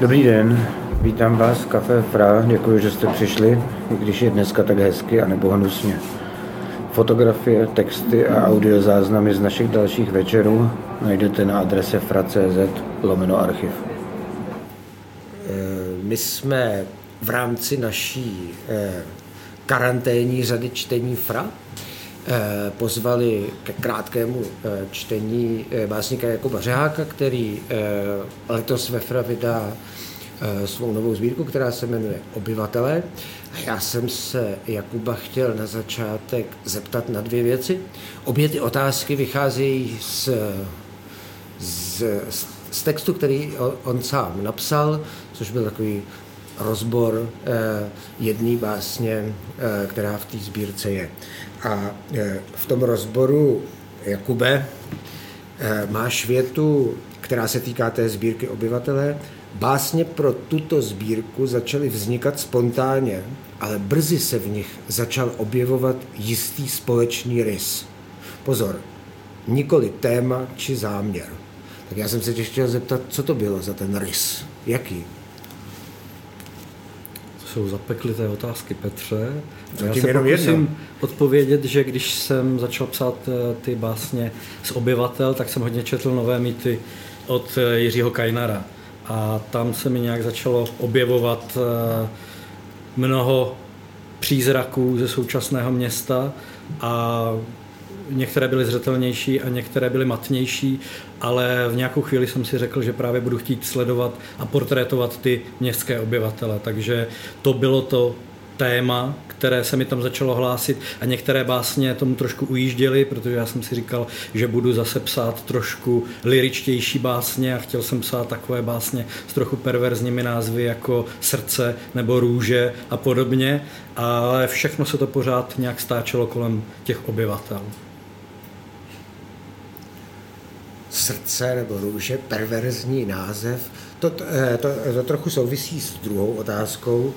Dobrý den, vítám vás v Café Fra, děkuji, že jste přišli, i když je dneska tak hezky a nebo hnusně. Fotografie, texty a audiozáznamy z našich dalších večerů najdete na adrese fra.cz lomeno archiv. Eh, my jsme v rámci naší eh, karanténní řady čtení Fra pozvali ke krátkému čtení básníka Jakuba Řeháka, který letos ve Fra vydá svou novou sbírku, která se jmenuje Obyvatelé. A já jsem se Jakuba chtěl na začátek zeptat na dvě věci. Obě ty otázky vycházejí z, z, z textu, který on sám napsal, což byl takový rozbor eh, jedné básně, eh, která v té sbírce je. A eh, v tom rozboru Jakube eh, máš větu, která se týká té sbírky obyvatele. Básně pro tuto sbírku začaly vznikat spontánně, ale brzy se v nich začal objevovat jistý společný rys. Pozor, nikoli téma či záměr. Tak já jsem se tě chtěl zeptat, co to bylo za ten rys? Jaký? Jsou zapeklité otázky, Petře. Já se pokusím jedno. odpovědět, že když jsem začal psát eh, ty básně z obyvatel, tak jsem hodně četl nové mýty od eh, Jiřího Kajnara. A tam se mi nějak začalo objevovat uh, mnoho přízraků ze současného města a některé byly zřetelnější a některé byly matnější, ale v nějakou chvíli jsem si řekl, že právě budu chtít sledovat a portrétovat ty městské obyvatele. Takže to bylo to téma, které se mi tam začalo hlásit a některé básně tomu trošku ujížděly, protože já jsem si říkal, že budu zase psát trošku liričtější básně a chtěl jsem psát takové básně s trochu perverzními názvy jako Srdce nebo Růže a podobně, ale všechno se to pořád nějak stáčelo kolem těch obyvatel. Srdce nebo růže, perverzní název. To, to, eh, to, to trochu souvisí s druhou otázkou,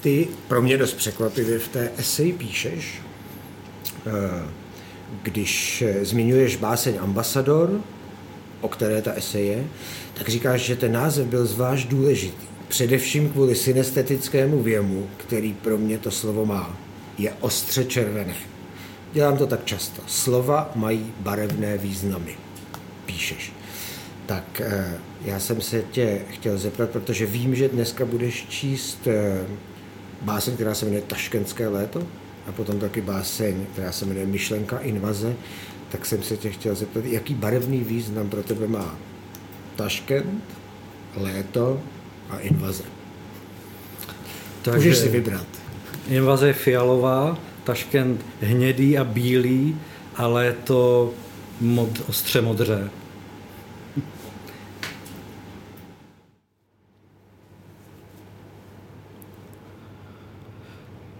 ty pro mě dost překvapivě v té esej píšeš, eh, když zmiňuješ báseň Ambasador, o které ta esej je, tak říkáš, že ten název byl zvlášť důležitý. Především kvůli synestetickému věmu, který pro mě to slovo má. Je ostře červené. Dělám to tak často. Slova mají barevné významy. Píšeš. Tak eh, já jsem se tě chtěl zeptat, protože vím, že dneska budeš číst eh, báseň, která se jmenuje Taškenské léto a potom taky báseň, která se jmenuje Myšlenka invaze, tak jsem se tě chtěl zeptat, jaký barevný význam pro tebe má Taškent, léto a invaze. Takže Můžeš si vybrat. Invaze je fialová, Taškent hnědý a bílý a léto mod, ostře modře.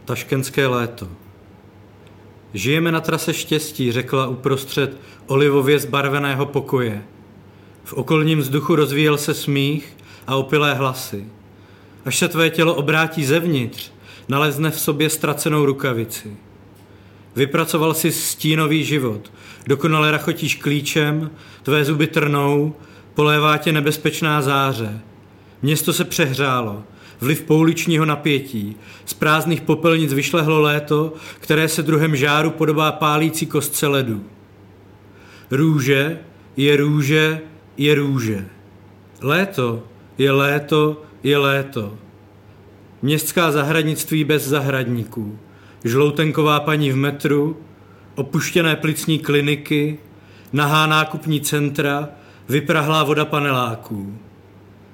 Taškenské léto. Žijeme na trase štěstí, řekla uprostřed olivově zbarveného pokoje. V okolním vzduchu rozvíjel se smích a opilé hlasy. Až se tvé tělo obrátí zevnitř, nalezne v sobě ztracenou rukavici. Vypracoval si stínový život, dokonale rachotíš klíčem, tvé zuby trnou, polévá tě nebezpečná záře. Město se přehřálo, vliv pouličního napětí. Z prázdných popelnic vyšlehlo léto, které se druhem žáru podobá pálící kostce ledu. Růže je růže je růže. Léto je léto je léto. Městská zahradnictví bez zahradníků. Žloutenková paní v metru, opuštěné plicní kliniky, nahá nákupní centra, vyprahlá voda paneláků.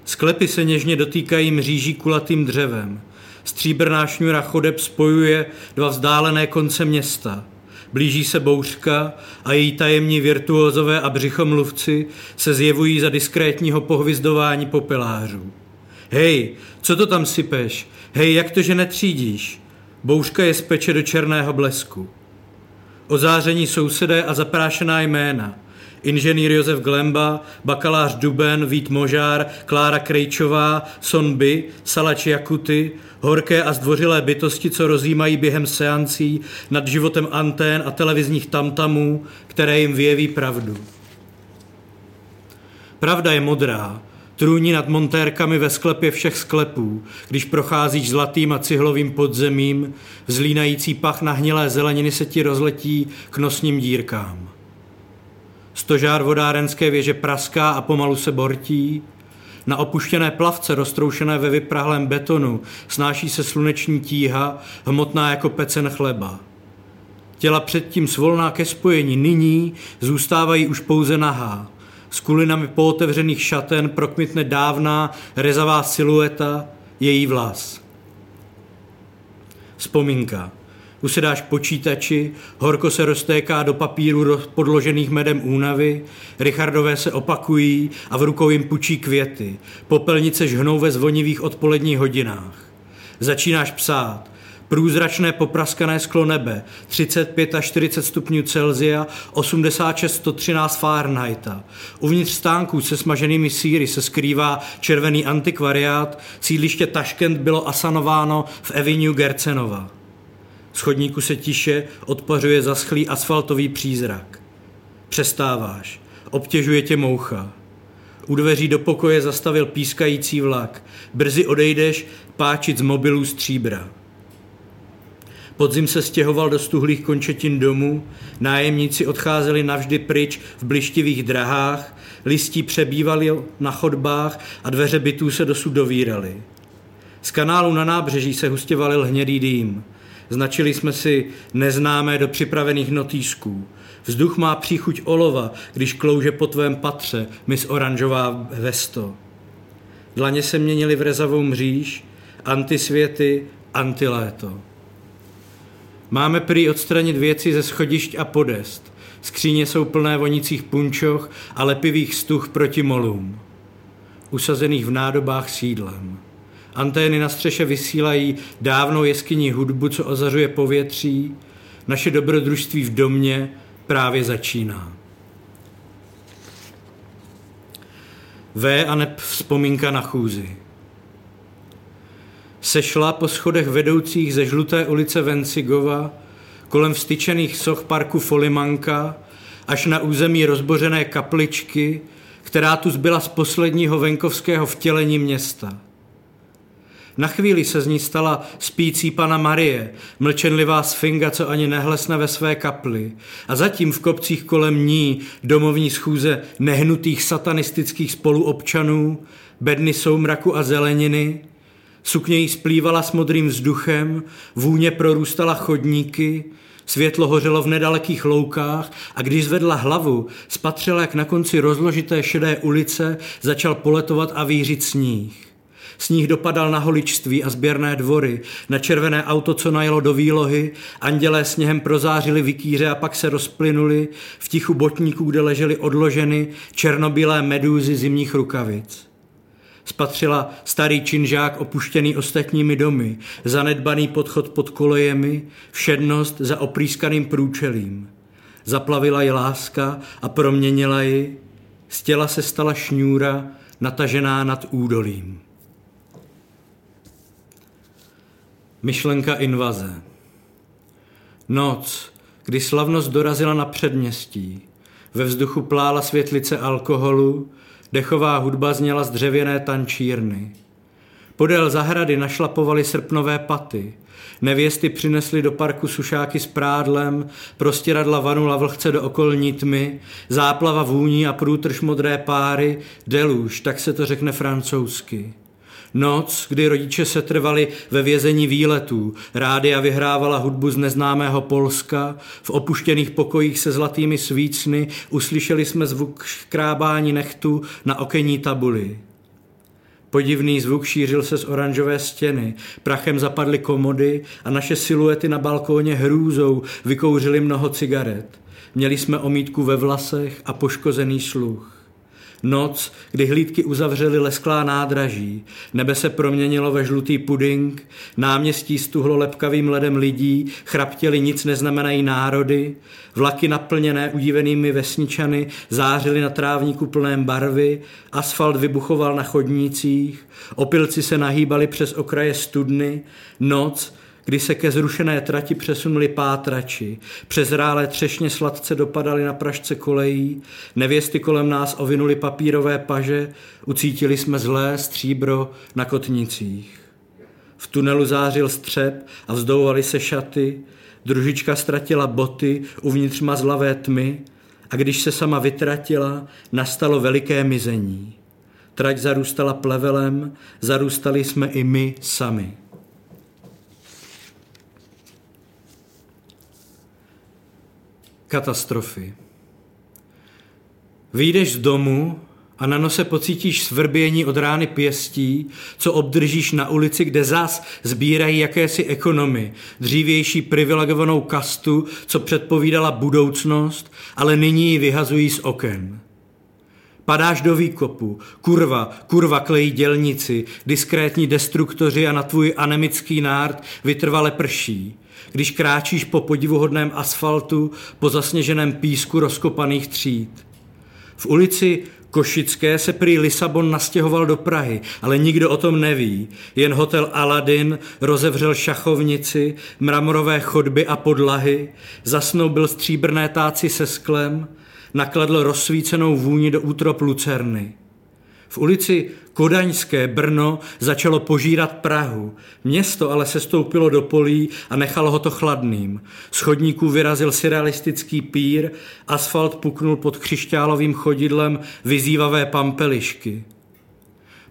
Sklepy se něžně dotýkají mříží kulatým dřevem. Stříbrná šňůra chodeb spojuje dva vzdálené konce města. Blíží se bouřka a její tajemní virtuózové a břichomluvci se zjevují za diskrétního pohvizdování popelářů. Hej, co to tam sypeš? Hej, jak to, že netřídíš? Bouřka je speče do černého blesku. Ozáření sousedé a zaprášená jména – inženýr Josef Glemba, bakalář Duben, Vít Možár, Klára Krejčová, Sonby, Salač Jakuty, horké a zdvořilé bytosti, co rozjímají během seancí nad životem antén a televizních tamtamů, které jim vyjeví pravdu. Pravda je modrá, Trůní nad montérkami ve sklepě všech sklepů, když procházíš zlatým a cihlovým podzemím, vzlínající pach na hnilé zeleniny se ti rozletí k nosním dírkám. Stožár vodárenské věže praská a pomalu se bortí. Na opuštěné plavce, roztroušené ve vyprahlém betonu, snáší se sluneční tíha, hmotná jako pecen chleba. Těla předtím svolná ke spojení nyní zůstávají už pouze nahá. S kulinami pootevřených šaten prokmitne dávná rezavá silueta, její vlas. Vzpomínka. Usedáš počítači, horko se roztéká do papíru podložených medem únavy, Richardové se opakují a v rukou jim pučí květy. Popelnice žhnou ve zvonivých odpoledních hodinách. Začínáš psát. Průzračné popraskané sklo nebe, 35 až 40 stupňů Celzia, 86 113 Fahrenheita. Uvnitř stánků se smaženými síry se skrývá červený antikvariát, sídliště Taškent bylo asanováno v Avenue Gercenova. Z chodníku se tiše odpařuje zaschlý asfaltový přízrak. Přestáváš. Obtěžuje tě moucha. U dveří do pokoje zastavil pískající vlak. Brzy odejdeš páčit z mobilů stříbra. Podzim se stěhoval do stuhlých končetin domu, nájemníci odcházeli navždy pryč v blištivých drahách, listí přebývali na chodbách a dveře bytů se dosud dovíraly. Z kanálu na nábřeží se hustě valil hnědý dým. Značili jsme si neznámé do připravených notýsků. Vzduch má příchuť olova, když klouže po tvém patře, mis oranžová vesto. Dlaně se měnily v rezavou mříž, antisvěty, antiléto. Máme prý odstranit věci ze schodišť a podest. Skříně jsou plné vonicích punčoch a lepivých stuch proti molům. Usazených v nádobách sídlem. Antény na střeše vysílají dávnou jeskyní hudbu, co ozařuje povětří. Naše dobrodružství v domě právě začíná. V a neb vzpomínka na chůzi. Sešla po schodech vedoucích ze žluté ulice Vencigova, kolem vstyčených soch parku Folimanka, až na území rozbořené kapličky, která tu zbyla z posledního venkovského vtělení města. Na chvíli se z ní stala spící pana Marie, mlčenlivá sfinga, co ani nehlesne ve své kapli. A zatím v kopcích kolem ní domovní schůze nehnutých satanistických spoluobčanů, bedny soumraku a zeleniny, Sukně jí splývala s modrým vzduchem, vůně prorůstala chodníky, světlo hořelo v nedalekých loukách a když zvedla hlavu, spatřila, jak na konci rozložité šedé ulice začal poletovat a vířit sníh. Sníh dopadal na holičství a sběrné dvory, na červené auto, co najelo do výlohy, andělé sněhem prozářili vikýře a pak se rozplynuli v tichu botníků, kde ležely odloženy černobílé medúzy zimních rukavic. Spatřila starý činžák opuštěný ostatními domy, zanedbaný podchod pod kolejemi, všednost za oprýskaným průčelím. Zaplavila ji láska a proměnila ji, z těla se stala šňůra, natažená nad údolím. Myšlenka invaze. Noc, kdy slavnost dorazila na předměstí. Ve vzduchu plála světlice alkoholu, dechová hudba zněla z dřevěné tančírny. Podél zahrady našlapovali srpnové paty. Nevěsty přinesly do parku sušáky s prádlem, prostěradla vanula vlhce do okolní tmy, záplava vůní a průtrž modré páry, deluž, tak se to řekne francouzsky. Noc, kdy rodiče se trvali ve vězení výletů, rádia vyhrávala hudbu z neznámého Polska, v opuštěných pokojích se zlatými svícny uslyšeli jsme zvuk škrábání nechtu na okenní tabuli. Podivný zvuk šířil se z oranžové stěny, prachem zapadly komody a naše siluety na balkóně hrůzou vykouřili mnoho cigaret. Měli jsme omítku ve vlasech a poškozený sluch. Noc, kdy hlídky uzavřely lesklá nádraží, nebe se proměnilo ve žlutý puding, náměstí stuhlo lepkavým ledem lidí, chraptěli nic neznamenají národy, vlaky naplněné udívenými vesničany zářily na trávníku plném barvy, asfalt vybuchoval na chodnících, opilci se nahýbali přes okraje studny, noc, kdy se ke zrušené trati přesunuli pátrači, přes rále třešně sladce dopadali na pražce kolejí, nevěsty kolem nás ovinuli papírové paže, ucítili jsme zlé stříbro na kotnicích. V tunelu zářil střep a vzdouvaly se šaty, družička ztratila boty uvnitř mazlavé tmy a když se sama vytratila, nastalo veliké mizení. Trať zarůstala plevelem, zarůstali jsme i my sami. Katastrofy. Vyjdeš z domu a na nose pocítíš svrbění od rány pěstí, co obdržíš na ulici, kde zas sbírají jakési ekonomy, dřívější privilegovanou kastu, co předpovídala budoucnost, ale nyní ji vyhazují z oken. Padáš do výkopu, kurva, kurva klejí dělnici, diskrétní destruktoři a na tvůj anemický nárt vytrvale prší. Když kráčíš po podivuhodném asfaltu, po zasněženém písku rozkopaných tříd. V ulici Košické se prý Lisabon nastěhoval do Prahy, ale nikdo o tom neví. Jen hotel Aladin rozevřel šachovnici, mramorové chodby a podlahy, zasnoubil stříbrné táci se sklem, nakladl rozsvícenou vůni do útrop Lucerny. V ulici Kodaňské Brno začalo požírat Prahu. Město ale se stoupilo do polí a nechalo ho to chladným. Z chodníků vyrazil surrealistický pír, asfalt puknul pod křišťálovým chodidlem vyzývavé pampelišky.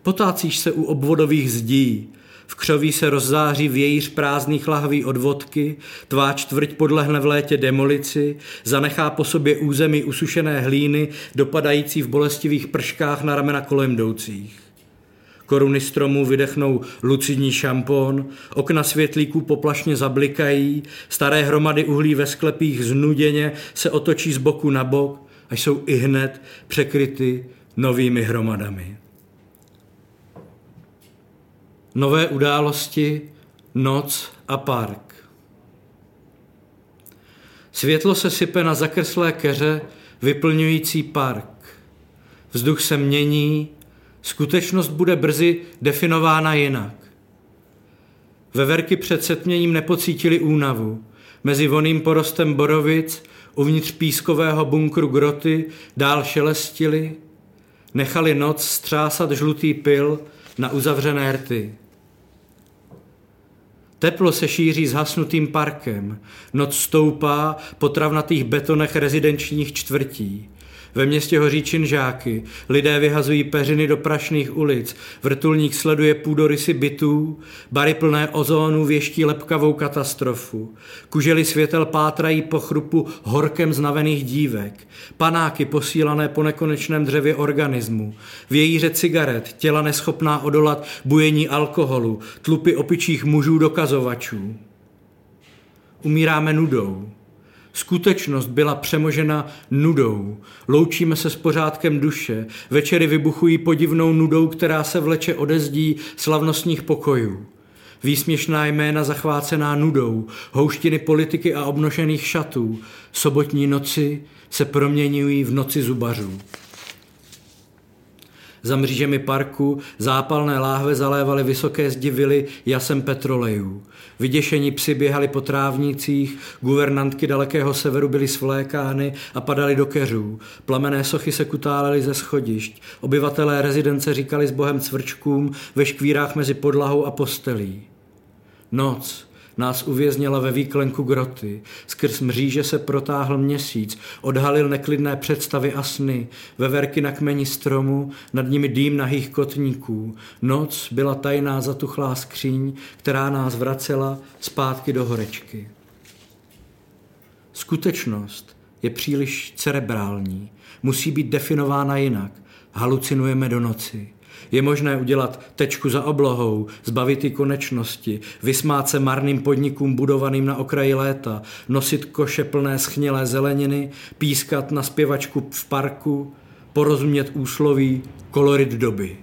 Potácíš se u obvodových zdí, v křoví se rozzáří vějíř prázdných lahví od vodky, tvá čtvrť podlehne v létě demolici, zanechá po sobě území usušené hlíny, dopadající v bolestivých prškách na ramena kolem jdoucích. Koruny stromů vydechnou lucidní šampon, okna světlíků poplašně zablikají, staré hromady uhlí ve sklepích znuděně se otočí z boku na bok a jsou i hned překryty novými hromadami. Nové události, noc a park. Světlo se sype na zakrslé keře, vyplňující park. Vzduch se mění, skutečnost bude brzy definována jinak. Veverky před setměním nepocítili únavu. Mezi voným porostem borovic, uvnitř pískového bunkru groty, dál šelestili, nechali noc střásat žlutý pil na uzavřené rty. Teplo se šíří zhasnutým parkem, noc stoupá po travnatých betonech rezidenčních čtvrtí. Ve městě hoří činžáky, lidé vyhazují peřiny do prašných ulic, vrtulník sleduje půdorysy bytů, bary plné ozónu věští lepkavou katastrofu. Kužely světel pátrají po chrupu horkem znavených dívek, panáky posílané po nekonečném dřevě organismu, vějíře cigaret, těla neschopná odolat bujení alkoholu, tlupy opičích mužů dokazovačů. Umíráme nudou. Skutečnost byla přemožena nudou. Loučíme se s pořádkem duše. Večery vybuchují podivnou nudou, která se vleče ode zdí slavnostních pokojů. Výsměšná jména zachvácená nudou, houštiny politiky a obnošených šatů. Sobotní noci se proměňují v noci zubařů. Za mřížemi parku zápalné láhve zalévaly vysoké zdi vily jasem petrolejů. Vyděšení psi běhali po trávnicích, guvernantky dalekého severu byly svlékány a padaly do keřů. Plamené sochy se kutálely ze schodišť. Obyvatelé rezidence říkali s bohem cvrčkům ve škvírách mezi podlahou a postelí. Noc, nás uvěznila ve výklenku groty. Skrz mříže se protáhl měsíc, odhalil neklidné představy a sny, veverky na kmeni stromu, nad nimi dým nahých kotníků. Noc byla tajná zatuchlá skříň, která nás vracela zpátky do horečky. Skutečnost je příliš cerebrální, musí být definována jinak. Halucinujeme do noci. Je možné udělat tečku za oblohou, zbavit ji konečnosti, vysmát se marným podnikům budovaným na okraji léta, nosit koše plné schnělé zeleniny, pískat na zpěvačku v parku, porozumět úsloví, kolorit doby.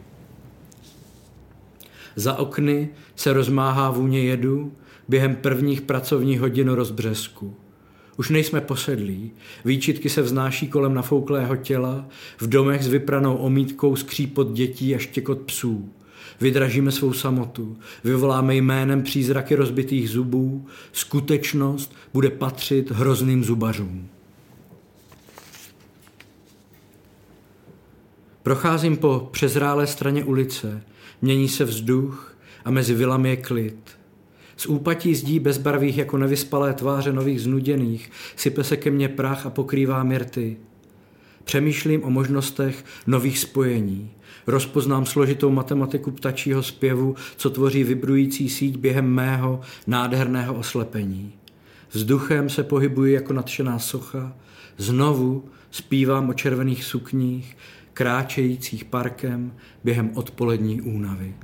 Za okny se rozmáhá vůně jedu během prvních pracovních hodin rozbřesku. Už nejsme posedlí, výčitky se vznáší kolem nafouklého těla, v domech s vypranou omítkou skřípot dětí a štěkot psů. Vydražíme svou samotu, vyvoláme jménem přízraky rozbitých zubů, skutečnost bude patřit hrozným zubařům. Procházím po přezrálé straně ulice, mění se vzduch a mezi vilami je klid. Z úpatí zdí bezbarvých jako nevyspalé tváře nových znuděných sype se ke mně prach a pokrývá mirty. Přemýšlím o možnostech nových spojení. Rozpoznám složitou matematiku ptačího zpěvu, co tvoří vibrující síť během mého nádherného oslepení. Vzduchem se pohybuji jako nadšená socha, znovu zpívám o červených sukních, kráčejících parkem během odpolední únavy.